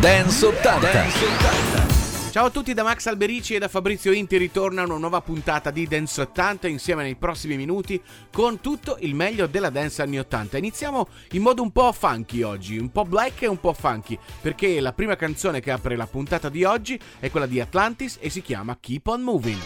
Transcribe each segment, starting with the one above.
Dance 80. Dance 80. Ciao a tutti da Max Alberici e da Fabrizio Inti ritorna una nuova puntata di Dance 80 insieme nei prossimi minuti con tutto il meglio della dance anni 80. Iniziamo in modo un po' funky oggi, un po' black e un po' funky, perché la prima canzone che apre la puntata di oggi è quella di Atlantis e si chiama Keep on Moving.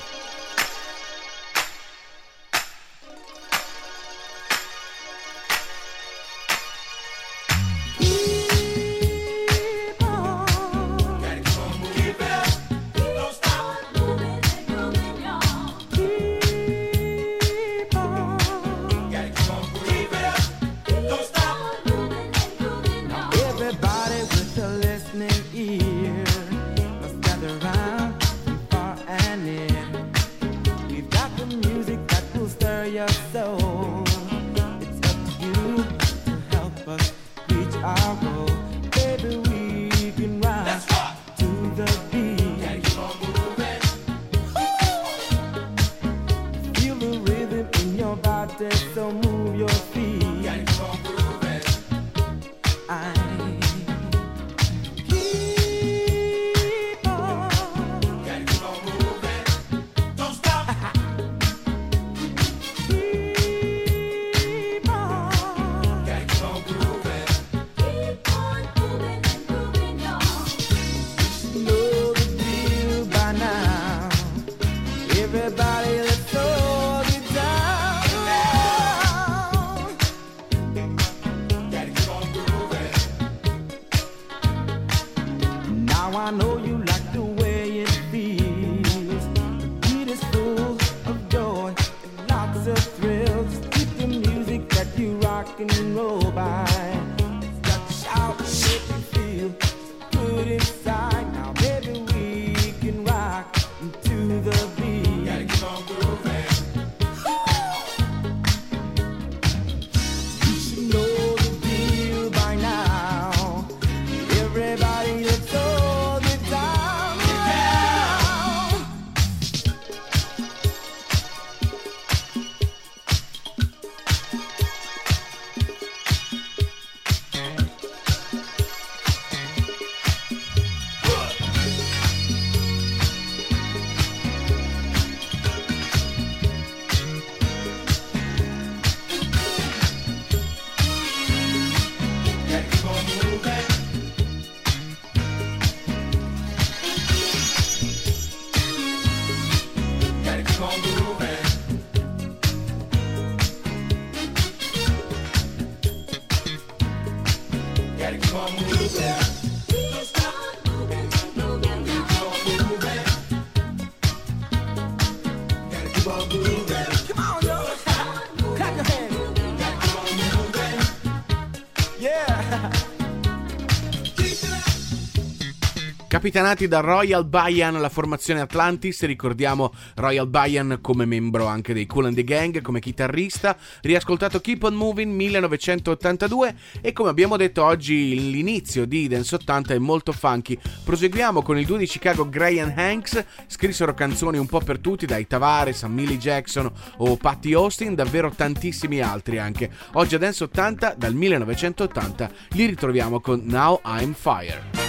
Capitanati da Royal Bayan, la formazione Atlantis, ricordiamo Royal Bayan come membro anche dei Cool and the Gang, come chitarrista, riascoltato Keep on Moving 1982 e come abbiamo detto oggi l'inizio di Dance 80 è molto funky. Proseguiamo con il duo di Chicago Gray and Hanks, scrissero canzoni un po' per tutti, dai Tavares a Millie Jackson o Patty Austin, davvero tantissimi altri anche. Oggi a Dance 80, dal 1980, li ritroviamo con Now I'm Fire.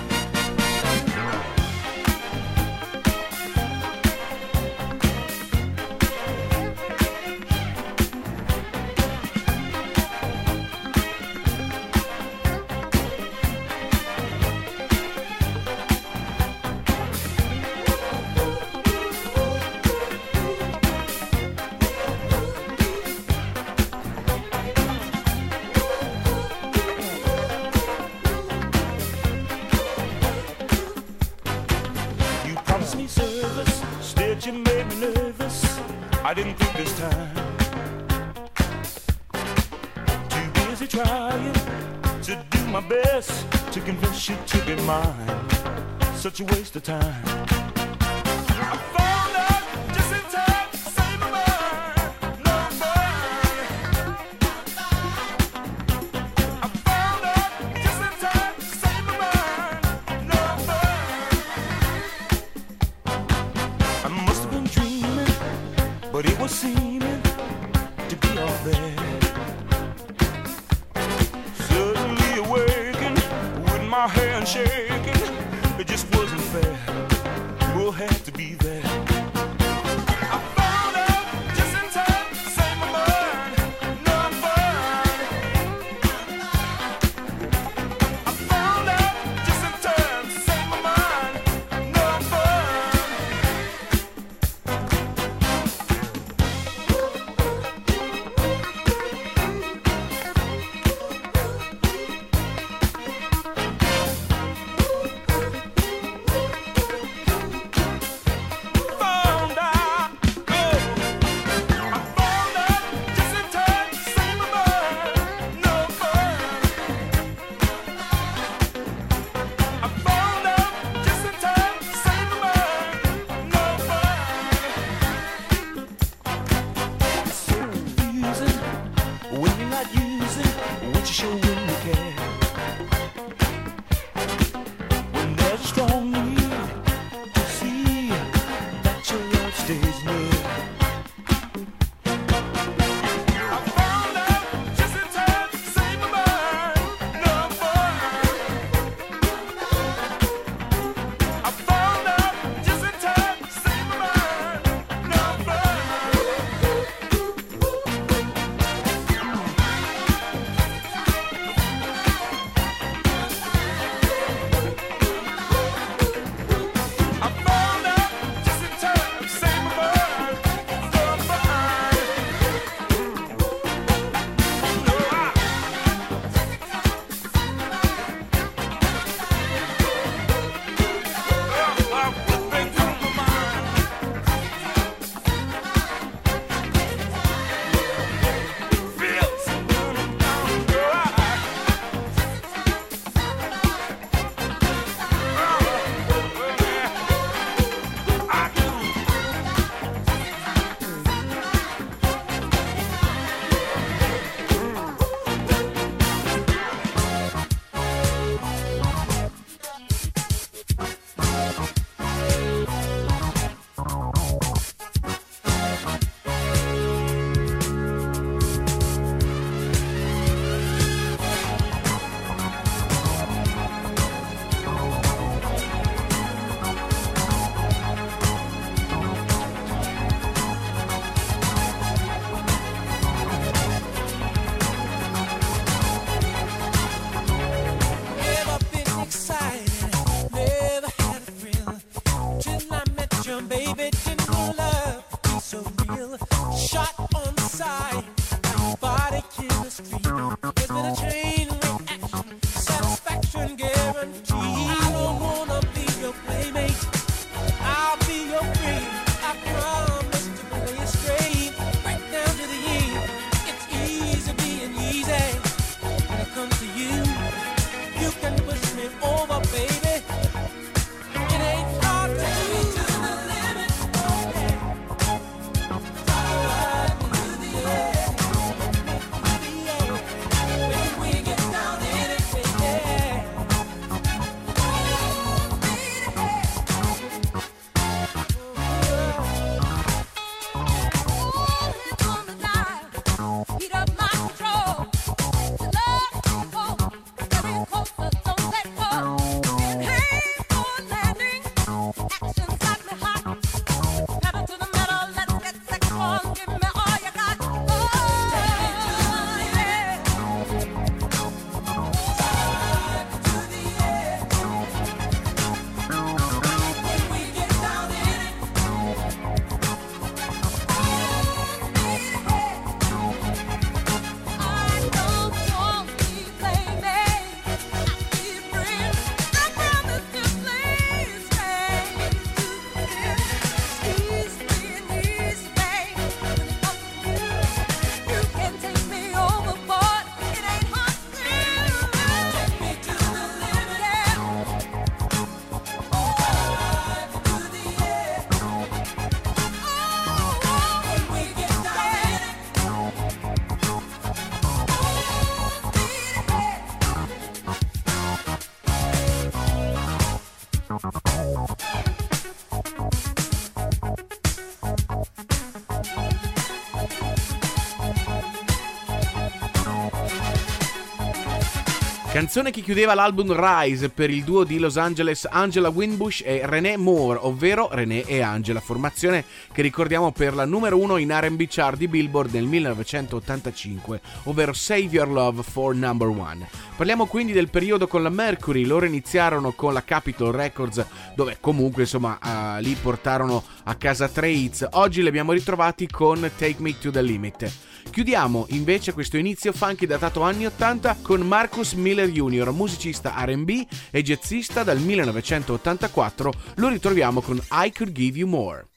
Canzone che chiudeva l'album Rise per il duo di Los Angeles Angela Winbush e René Moore, ovvero René e Angela, formazione che ricordiamo per la numero uno in RB chart di Billboard nel 1985, ovvero Save Your Love for Number One. Parliamo quindi del periodo con la Mercury, loro iniziarono con la Capitol Records, dove comunque insomma ah, uh, li portarono a casa tre hits. Oggi li abbiamo ritrovati con Take Me to the Limit. Chiudiamo invece questo inizio funky datato anni 80 con Marcus Miller Jr., musicista RB e jazzista dal 1984. Lo ritroviamo con I Could Give You More.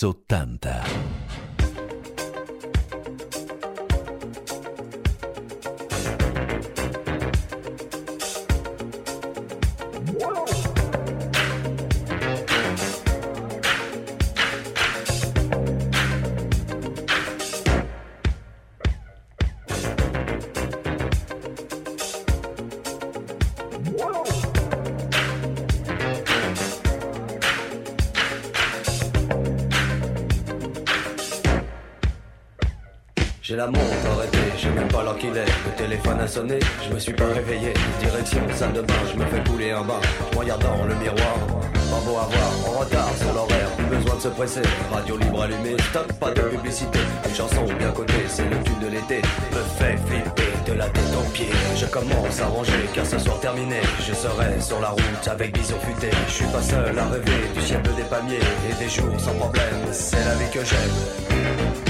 sou tanto. La montre arrêtée, je même pas l'heure qu'il est. Le téléphone a sonné, je me suis pas réveillé. Direction salle de bain, je me fais couler un bain. Je dans le miroir, pas beau à voir. En retard sur l'horaire, besoin de se presser. Radio libre allumée, stop, pas de publicité. Une chanson bien cotée, c'est le tube de l'été. Me fait flipper de la tête aux pieds. Je commence à ranger car ce soir terminé. Je serai sur la route avec bison futé. Je suis pas seul à rêver du ciel des palmiers et des jours sans problème. C'est la vie que j'aime.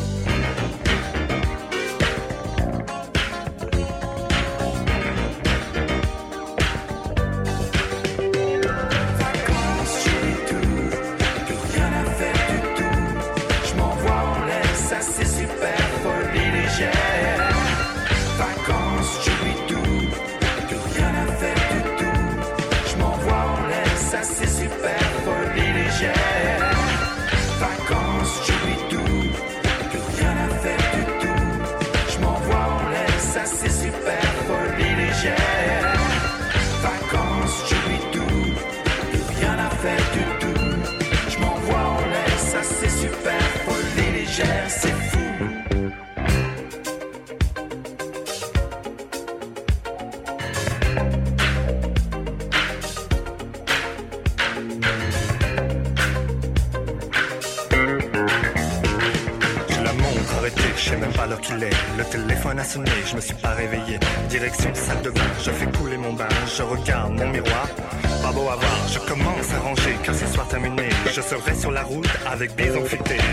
avec Bise Amphithé.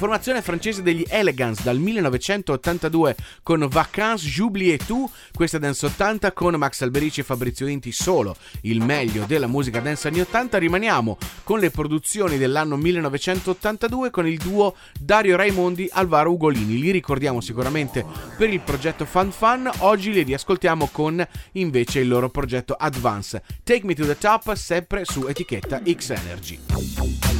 Formazione francese degli Elegance dal 1982 con Vacances, J'oublie tout, questa dance 80 con Max Alberici e Fabrizio Inti solo, il meglio della musica dance anni 80, rimaniamo con le produzioni dell'anno 1982 con il duo Dario Raimondi Alvaro Ugolini, li ricordiamo sicuramente per il progetto Fun Fun, oggi li riascoltiamo con invece il loro progetto Advance, Take Me to the Top sempre su etichetta X Energy.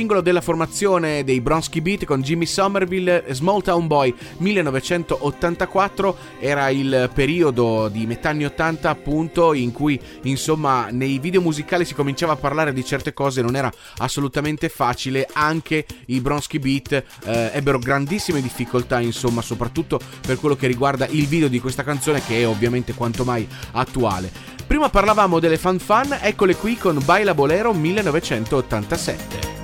Singolo della formazione dei Bronsky Beat con Jimmy Somerville, Small Town Boy 1984, era il periodo di metà anni 80 appunto in cui insomma nei video musicali si cominciava a parlare di certe cose, non era assolutamente facile, anche i Bronsky Beat eh, ebbero grandissime difficoltà insomma soprattutto per quello che riguarda il video di questa canzone che è ovviamente quanto mai attuale. Prima parlavamo delle fan fan, eccole qui con Baila Bolero 1987.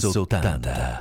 Dance 80.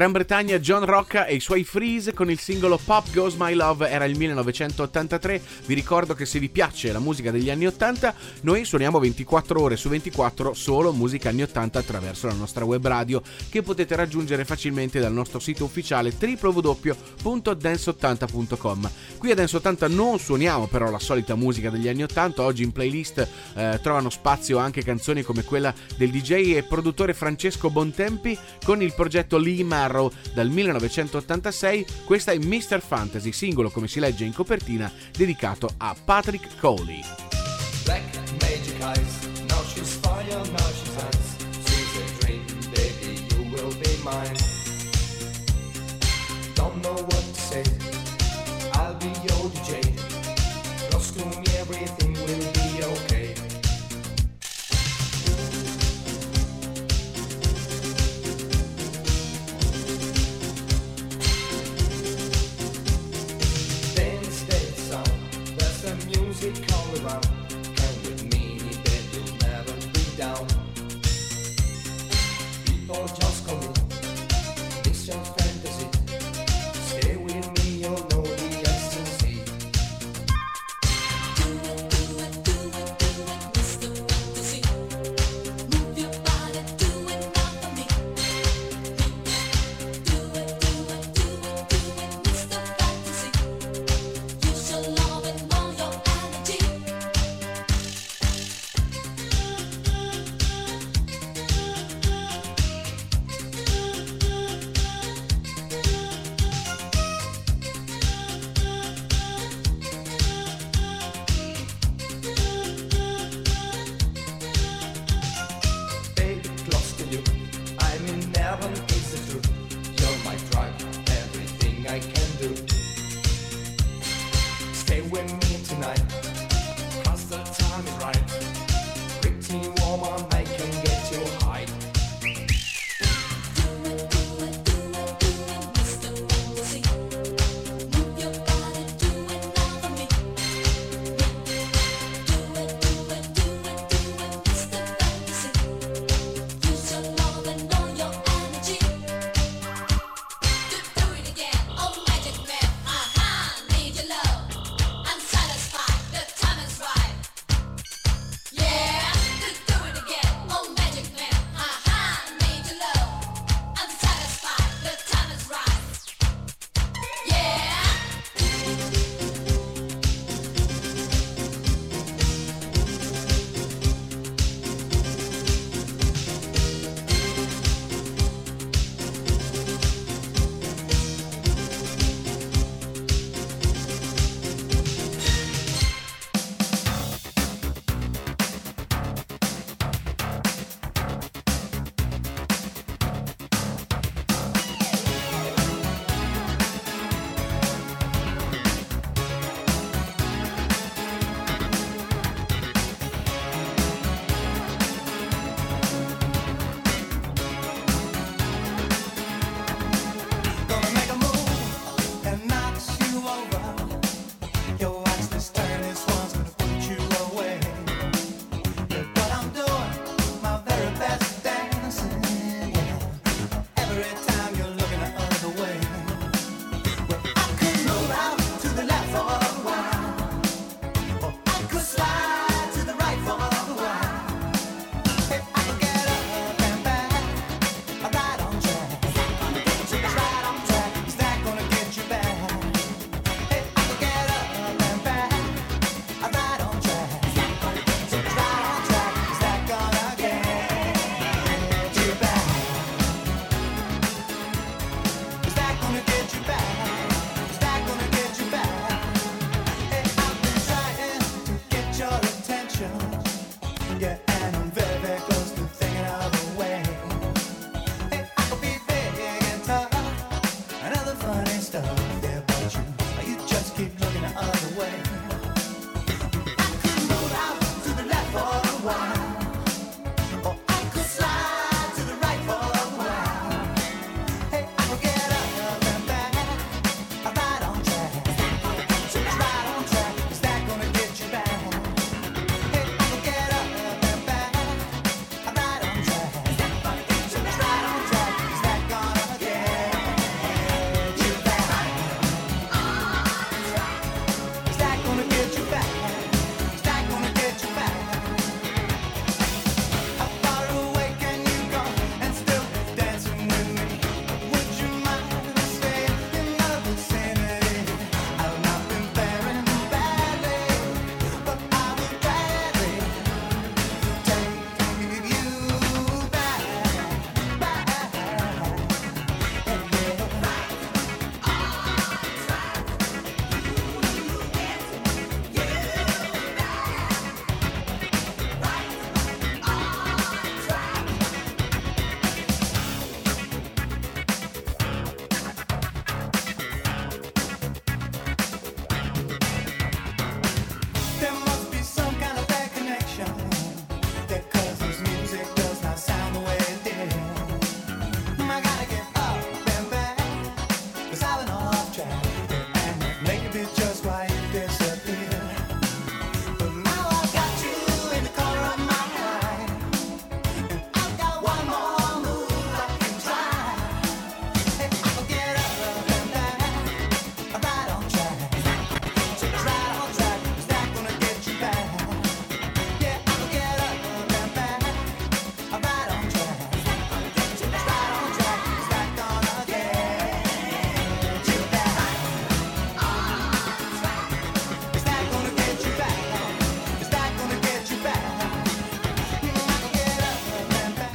Gran Bretagna John Rocca e i suoi Freeze con il singolo Pop Goes My Love era il 1983. Vi ricordo che se vi piace la musica degli anni 80, noi suoniamo 24 ore su 24 solo musica anni 80 attraverso la nostra web radio che potete raggiungere facilmente dal nostro sito ufficiale www.dance80.com. Qui a Dance 80 non suoniamo però la solita musica degli anni 80, oggi in playlist eh, trovano spazio anche canzoni come quella del DJ e produttore Francesco Bontempi con il progetto Lee Marrow dal 1986. Questa è Mr. Fantasy, singolo come si legge in copertina dedicato a Patrick Coley. Black magic eyes,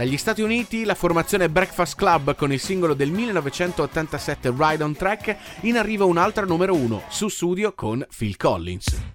Negli Stati Uniti la formazione Breakfast Club con il singolo del 1987 Ride on Track in arriva un'altra numero 1 su studio con Phil Collins.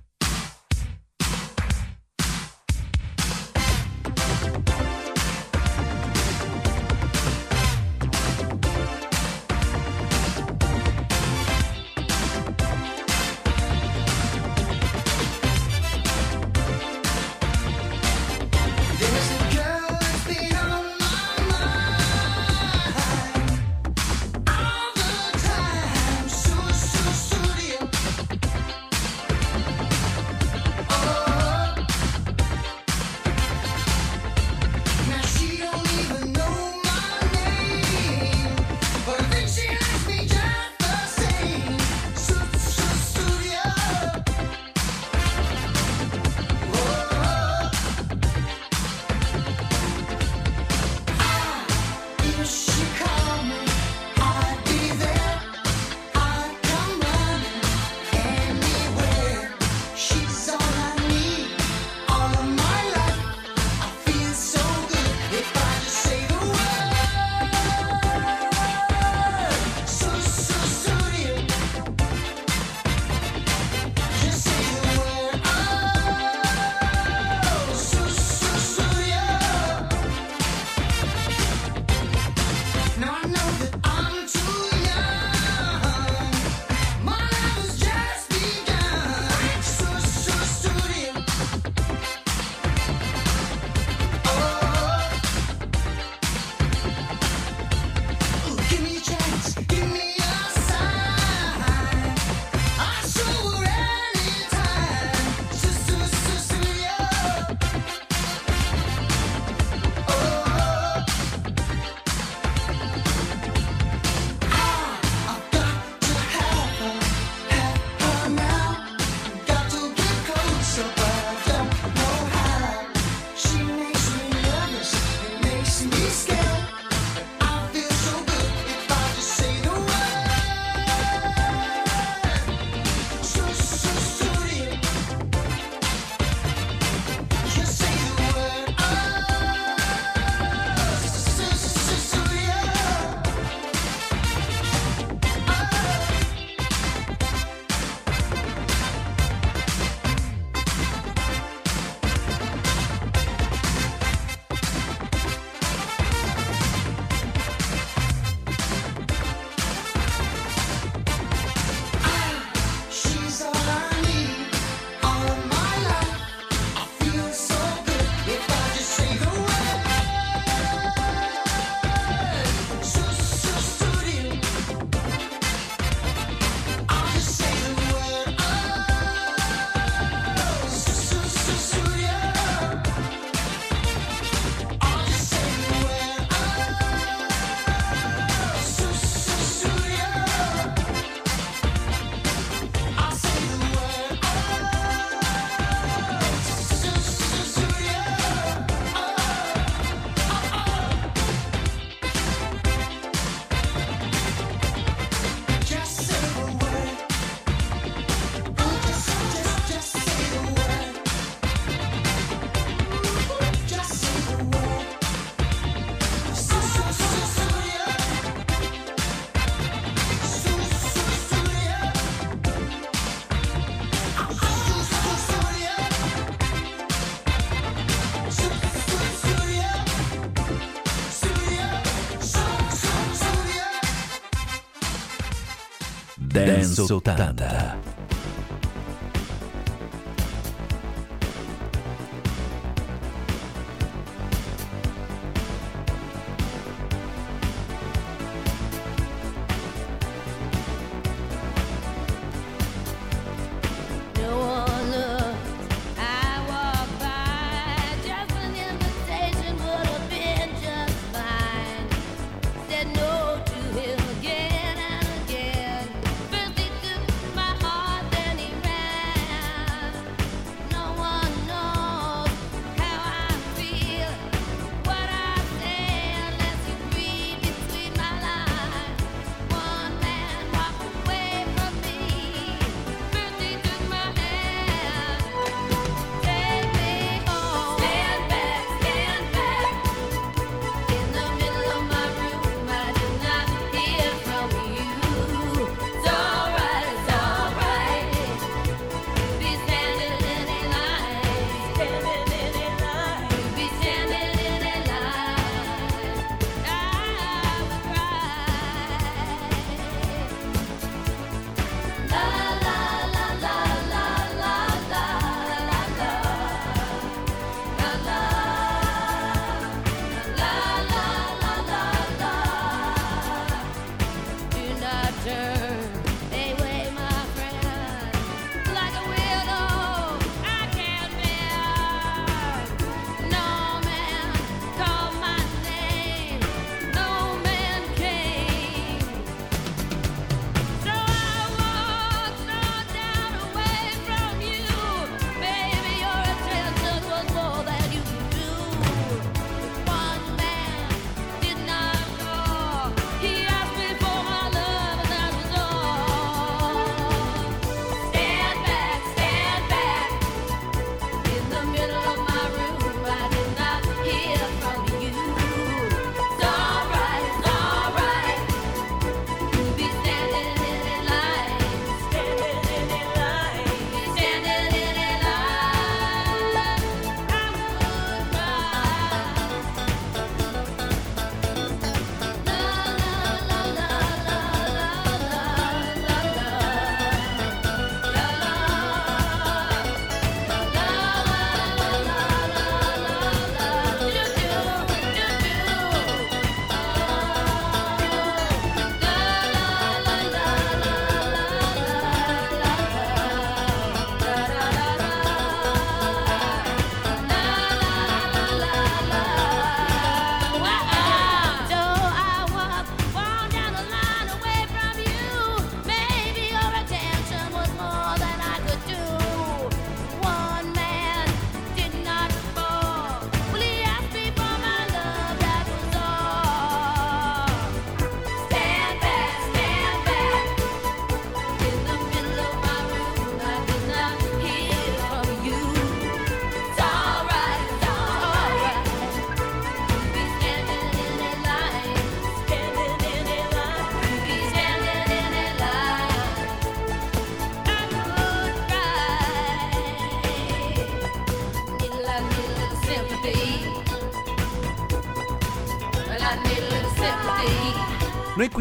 Dance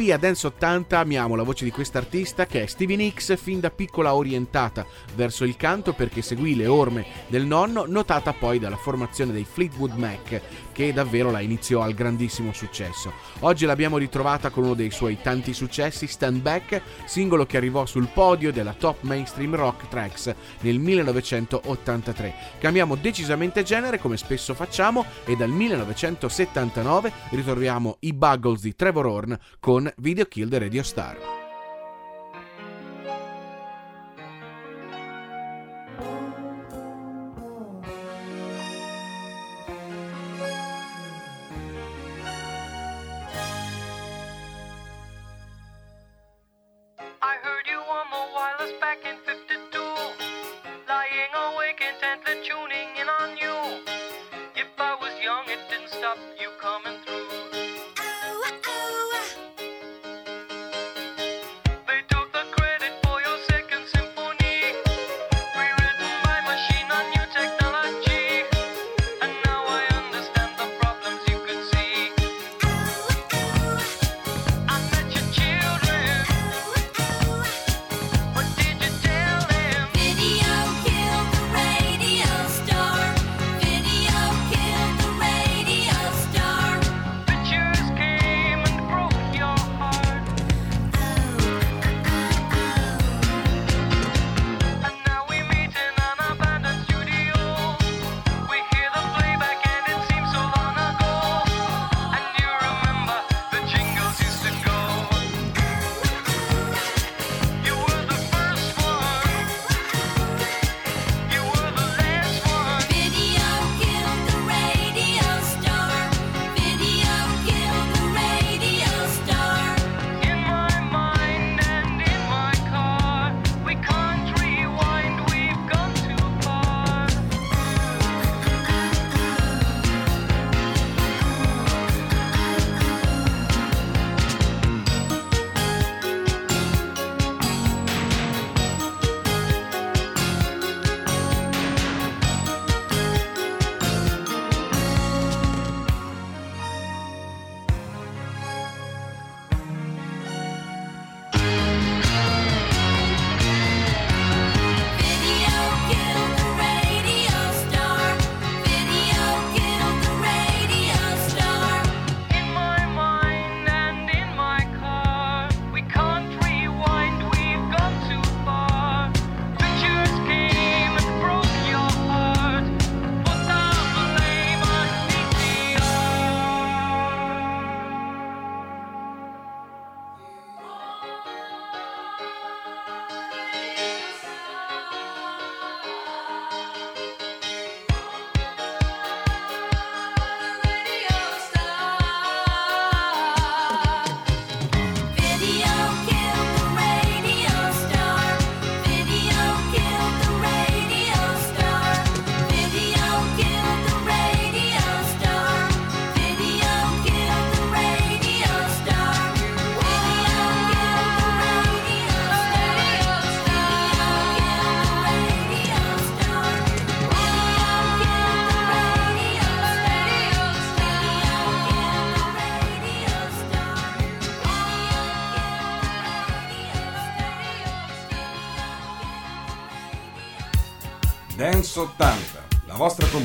qui a Dance 80 amiamo la voce di quest'artista che è Stevie Nicks fin da piccola orientata verso il canto perché seguì le orme del nonno, notata poi dalla formazione dei Fleetwood Mac, che davvero la iniziò al grandissimo successo. Oggi l'abbiamo ritrovata con uno dei suoi tanti successi, Stand Back, singolo che arrivò sul podio della top mainstream rock tracks nel 1983. Cambiamo decisamente genere come spesso facciamo e dal 1979 ritroviamo i Buggles di Trevor Horn con Video Kill the Radio Star.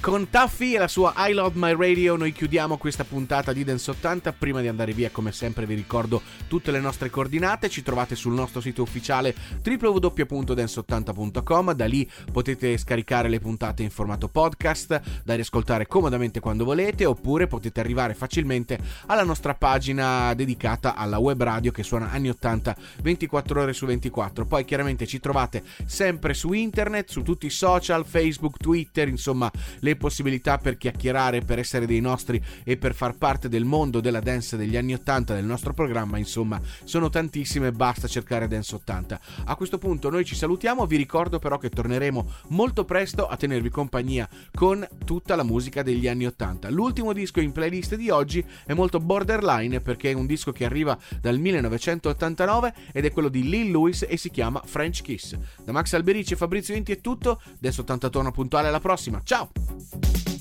Con Taffy e la sua I Love My Radio noi chiudiamo questa puntata di Dance 80. Prima di andare via, come sempre, vi ricordo tutte le nostre coordinate. Ci trovate sul nostro sito ufficiale www.dance80.com. Da lì potete scaricare le puntate in formato podcast da riascoltare comodamente quando volete, oppure potete arrivare facilmente alla nostra pagina dedicata alla web radio che suona anni 80 24 ore su 24. Poi chiaramente ci trovate sempre su internet, su tutti i social, Facebook, Twitter, insomma le possibilità per chiacchierare, per essere dei nostri e per far parte del mondo della dance degli anni 80 del nostro programma, insomma, sono tantissime, basta cercare Dance 80. A questo punto noi ci salutiamo, vi ricordo però che torneremo molto presto a tenervi compagnia con tutta la musica degli anni 80. L'ultimo disco in playlist di oggi è molto borderline perché è un disco che arriva dal 1989 ed è quello di Lil Lewis e si chiama French Kiss. Da Max Alberici e Fabrizio Inti è tutto, Dance 80 torna puntuale alla prossima, ciao! Thank you